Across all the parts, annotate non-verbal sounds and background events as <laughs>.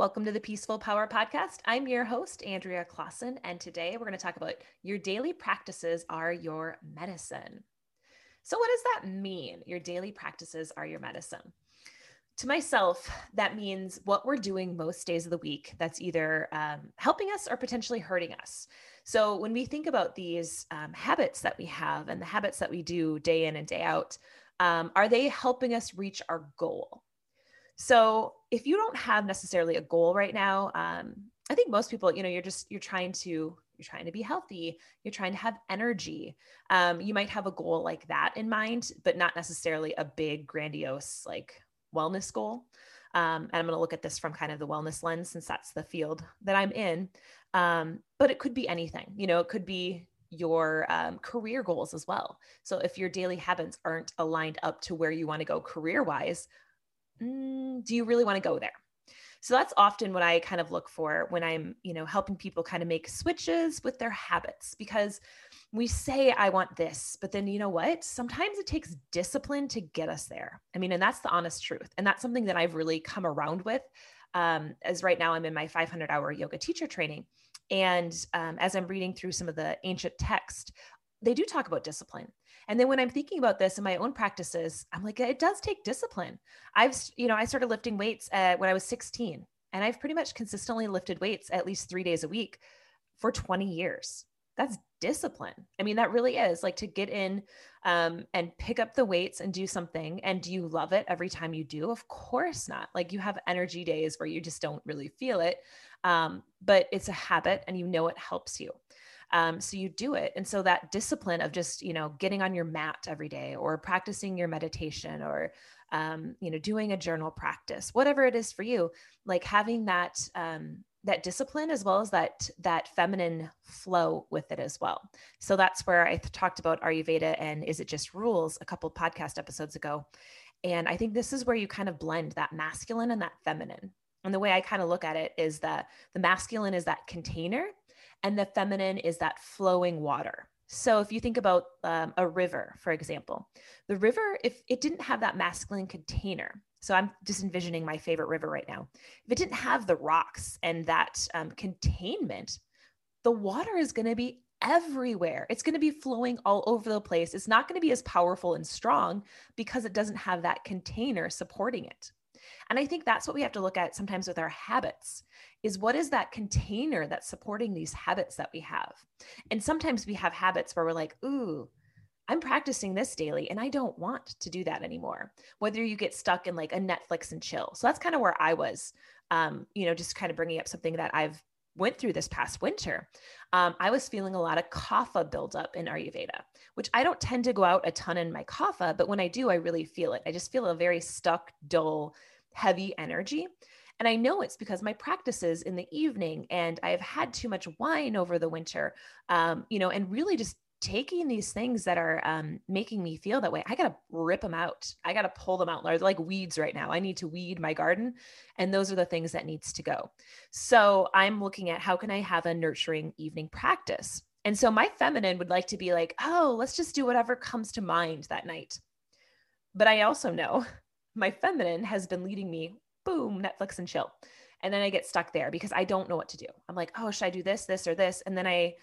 Welcome to the Peaceful Power Podcast. I'm your host, Andrea Clausen, and today we're going to talk about your daily practices are your medicine. So, what does that mean? Your daily practices are your medicine. To myself, that means what we're doing most days of the week that's either um, helping us or potentially hurting us. So, when we think about these um, habits that we have and the habits that we do day in and day out, um, are they helping us reach our goal? So if you don't have necessarily a goal right now, um, I think most people, you know, you're just you're trying to you're trying to be healthy, you're trying to have energy. Um, you might have a goal like that in mind, but not necessarily a big, grandiose like wellness goal. Um, and I'm going to look at this from kind of the wellness lens since that's the field that I'm in. Um, but it could be anything, you know, it could be your um, career goals as well. So if your daily habits aren't aligned up to where you want to go career wise, mm, do you really want to go there? So that's often what I kind of look for when I'm, you know, helping people kind of make switches with their habits because we say I want this, but then you know what? Sometimes it takes discipline to get us there. I mean, and that's the honest truth. And that's something that I've really come around with. Um, as right now I'm in my 500 hour yoga teacher training. And um, as I'm reading through some of the ancient text, they do talk about discipline. And then when I'm thinking about this in my own practices, I'm like, it does take discipline. I've, you know, I started lifting weights when I was 16, and I've pretty much consistently lifted weights at least three days a week for 20 years. That's discipline. I mean, that really is like to get in um, and pick up the weights and do something. And do you love it every time you do? Of course not. Like you have energy days where you just don't really feel it. Um, but it's a habit and you know it helps you. Um, so you do it. And so that discipline of just, you know, getting on your mat every day or practicing your meditation or, um, you know, doing a journal practice, whatever it is for you, like having that, um, that discipline as well as that that feminine flow with it as well. So that's where I talked about Ayurveda and is it just rules a couple podcast episodes ago. And I think this is where you kind of blend that masculine and that feminine. And the way I kind of look at it is that the masculine is that container and the feminine is that flowing water. So if you think about um, a river, for example, the river, if it didn't have that masculine container, so I'm just envisioning my favorite river right now. If it didn't have the rocks and that um, containment, the water is going to be everywhere. It's going to be flowing all over the place. It's not going to be as powerful and strong because it doesn't have that container supporting it. And I think that's what we have to look at sometimes with our habits is what is that container that's supporting these habits that we have? And sometimes we have habits where we're like, ooh, I'm practicing this daily and I don't want to do that anymore. Whether you get stuck in like a Netflix and chill. So that's kind of where I was, um, you know, just kind of bringing up something that I've went through this past winter. Um, I was feeling a lot of kapha buildup in Ayurveda, which I don't tend to go out a ton in my kapha, but when I do, I really feel it. I just feel a very stuck, dull, heavy energy. And I know it's because my practices in the evening and I've had too much wine over the winter, um, you know, and really just taking these things that are um, making me feel that way. I got to rip them out. I got to pull them out. They're like weeds right now. I need to weed my garden. And those are the things that needs to go. So I'm looking at how can I have a nurturing evening practice? And so my feminine would like to be like, oh, let's just do whatever comes to mind that night. But I also know <laughs> my feminine has been leading me boom, Netflix and chill. And then I get stuck there because I don't know what to do. I'm like, oh, should I do this, this, or this? And then I,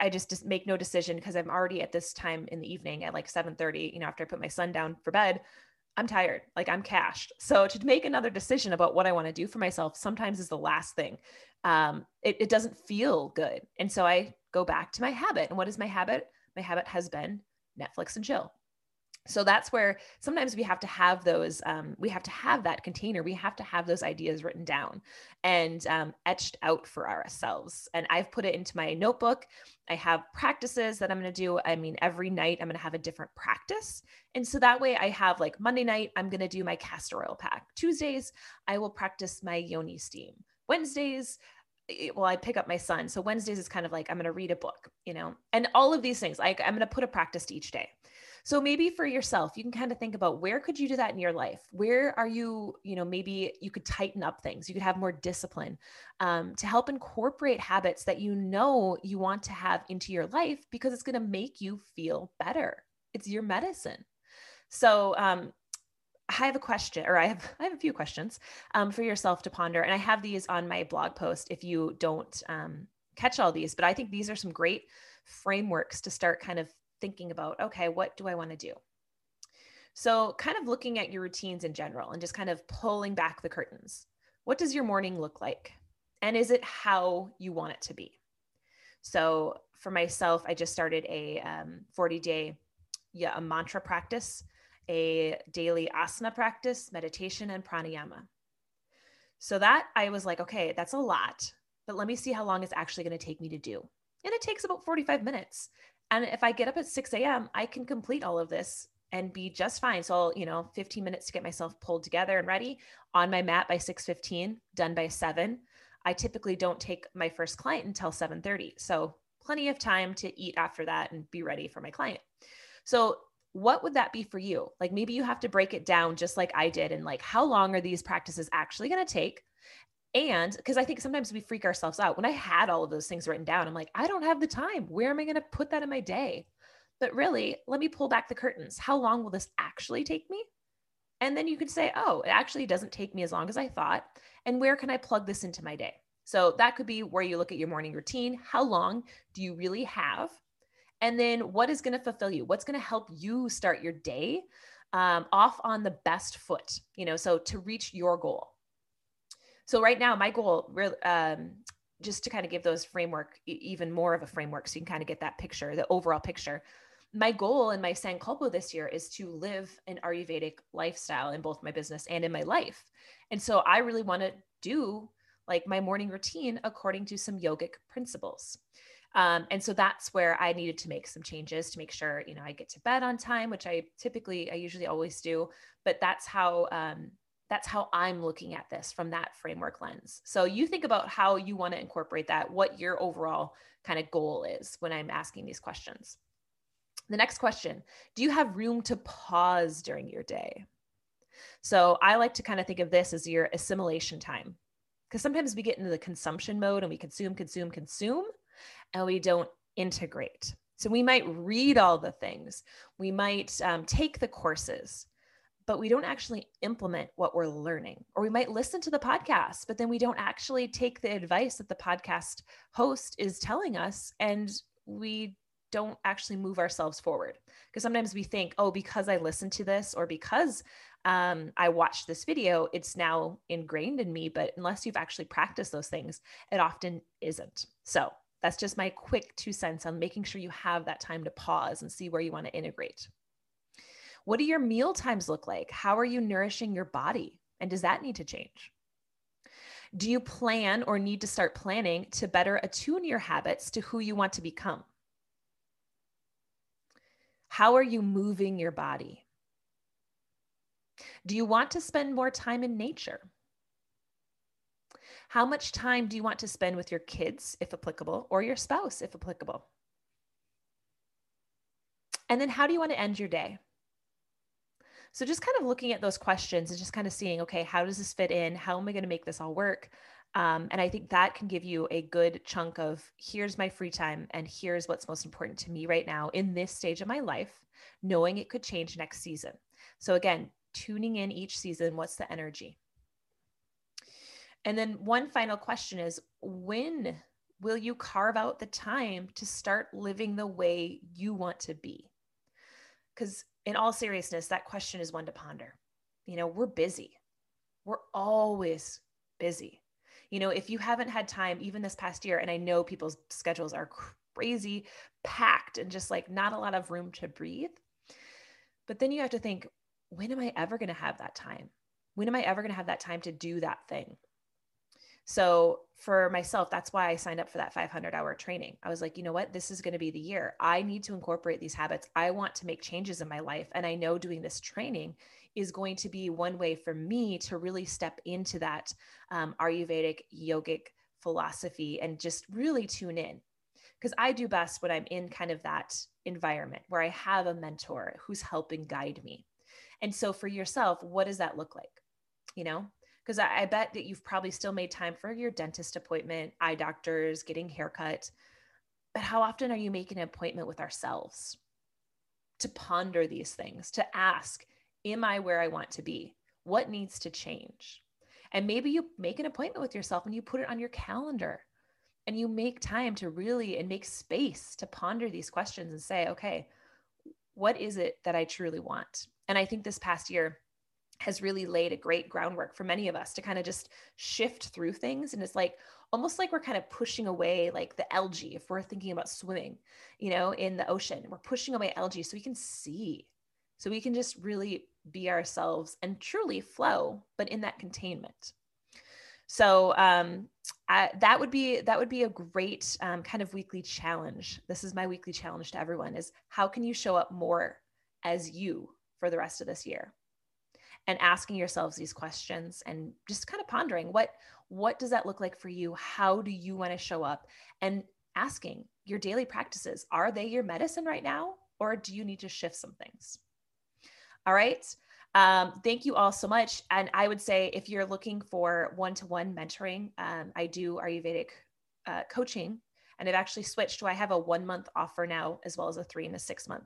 I just, just make no decision because I'm already at this time in the evening at like 7:30. You know, after I put my son down for bed, I'm tired, like I'm cashed. So to make another decision about what I want to do for myself sometimes is the last thing. Um, it, it doesn't feel good, and so I go back to my habit. And what is my habit? My habit has been Netflix and chill so that's where sometimes we have to have those um, we have to have that container we have to have those ideas written down and um, etched out for ourselves and i've put it into my notebook i have practices that i'm going to do i mean every night i'm going to have a different practice and so that way i have like monday night i'm going to do my castor oil pack tuesdays i will practice my yoni steam wednesdays eh, well, I pick up my son. So Wednesdays is kind of like I'm going to read a book, you know, and all of these things. Like I'm going to put a practice to each day. So maybe for yourself, you can kind of think about where could you do that in your life? Where are you, you know, maybe you could tighten up things. You could have more discipline um, to help incorporate habits that you know you want to have into your life because it's going to make you feel better. It's your medicine. So um, I have a question, or I have I have a few questions um, for yourself to ponder, and I have these on my blog post. If you don't um, catch all these, but I think these are some great frameworks to start kind of thinking about. Okay, what do I want to do? So, kind of looking at your routines in general, and just kind of pulling back the curtains. What does your morning look like, and is it how you want it to be? So, for myself, I just started a um, 40 day, yeah, a mantra practice a daily asana practice, meditation, and pranayama. So that I was like, okay, that's a lot, but let me see how long it's actually going to take me to do. And it takes about 45 minutes. And if I get up at 6 a.m., I can complete all of this and be just fine. So I'll, you know, 15 minutes to get myself pulled together and ready on my mat by 6:15, done by 7. I typically don't take my first client until 7:30. So plenty of time to eat after that and be ready for my client. So what would that be for you? Like maybe you have to break it down just like I did and like how long are these practices actually going to take? And because I think sometimes we freak ourselves out. When I had all of those things written down, I'm like, I don't have the time. Where am I going to put that in my day? But really, let me pull back the curtains. How long will this actually take me? And then you could say, oh, it actually doesn't take me as long as I thought. And where can I plug this into my day? So that could be where you look at your morning routine. How long do you really have? And then what is going to fulfill you? What's going to help you start your day um, off on the best foot? You know, so to reach your goal. So right now, my goal, um, just to kind of give those framework even more of a framework, so you can kind of get that picture, the overall picture. My goal in my Sankalpa this year is to live an Ayurvedic lifestyle in both my business and in my life. And so I really want to do like my morning routine according to some yogic principles. Um, and so that's where I needed to make some changes to make sure, you know, I get to bed on time, which I typically, I usually always do, but that's how, um, that's how I'm looking at this from that framework lens. So you think about how you want to incorporate that, what your overall kind of goal is when I'm asking these questions. The next question Do you have room to pause during your day? So I like to kind of think of this as your assimilation time because sometimes we get into the consumption mode and we consume, consume, consume and we don't integrate. So we might read all the things, we might um, take the courses, but we don't actually implement what we're learning. Or we might listen to the podcast, but then we don't actually take the advice that the podcast host is telling us and we don't actually move ourselves forward. Because sometimes we think, oh, because I listened to this or because um, I watched this video, it's now ingrained in me. But unless you've actually practiced those things, it often isn't. So that's just my quick two cents on making sure you have that time to pause and see where you want to integrate. What do your meal times look like? How are you nourishing your body? And does that need to change? Do you plan or need to start planning to better attune your habits to who you want to become? How are you moving your body? Do you want to spend more time in nature? How much time do you want to spend with your kids, if applicable, or your spouse, if applicable? And then how do you want to end your day? So, just kind of looking at those questions and just kind of seeing, okay, how does this fit in? How am I going to make this all work? Um, and I think that can give you a good chunk of here's my free time and here's what's most important to me right now in this stage of my life, knowing it could change next season. So, again, tuning in each season, what's the energy? And then one final question is when will you carve out the time to start living the way you want to be? Because, in all seriousness, that question is one to ponder. You know, we're busy, we're always busy. You know, if you haven't had time, even this past year, and I know people's schedules are crazy packed and just like not a lot of room to breathe. But then you have to think, when am I ever going to have that time? When am I ever going to have that time to do that thing? So for myself, that's why I signed up for that 500 hour training. I was like, you know what? This is going to be the year. I need to incorporate these habits. I want to make changes in my life. And I know doing this training is going to be one way for me to really step into that um, Ayurvedic yogic philosophy and just really tune in. Because I do best when I'm in kind of that environment where I have a mentor who's helping guide me. And so for yourself, what does that look like? You know, because I, I, bet that you've probably still made time for your dentist appointment, eye doctors, getting haircut. But how often are you making an appointment with ourselves to ponder these things, to ask, Am I where I want to be? What needs to change? And maybe you make an appointment with yourself and you put it on your calendar and you make time to really and make space to ponder these questions and say, okay, what is it that I truly want? And I think this past year has really laid a great groundwork for many of us to kind of just shift through things. And it's like almost like we're kind of pushing away like the algae if we're thinking about swimming, you know, in the ocean. We're pushing away algae so we can see, so we can just really be ourselves and truly flow, but in that containment. So um, I, that would be that would be a great um, kind of weekly challenge. This is my weekly challenge to everyone: is how can you show up more as you for the rest of this year? And asking yourselves these questions and just kind of pondering what what does that look like for you? How do you want to show up? And asking your daily practices: Are they your medicine right now, or do you need to shift some things? All right. Um, thank you all so much. And I would say if you're looking for one to one mentoring, um, I do Ayurvedic uh, coaching. And I've actually switched to I have a one month offer now, as well as a three and a six month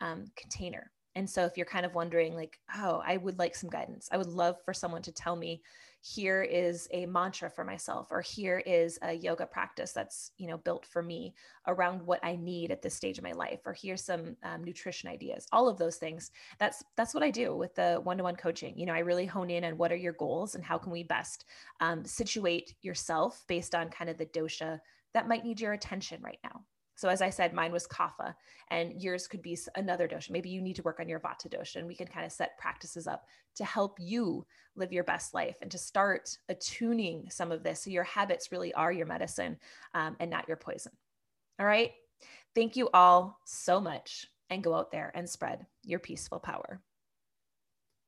um, container. And so if you're kind of wondering, like, oh, I would like some guidance, I would love for someone to tell me here is a mantra for myself or here is a yoga practice that's you know built for me around what i need at this stage of my life or here's some um, nutrition ideas all of those things. That's that's what i do with the one-to-one coaching. You know i really hone in on what are your goals and how can we best um, situate yourself based on kind of the dosha that might need your attention right now so as I said, mine was kapha, and yours could be another dosha. Maybe you need to work on your vata dosha, and we can kind of set practices up to help you live your best life and to start attuning some of this so your habits really are your medicine um, and not your poison. All right. Thank you all so much, and go out there and spread your peaceful power.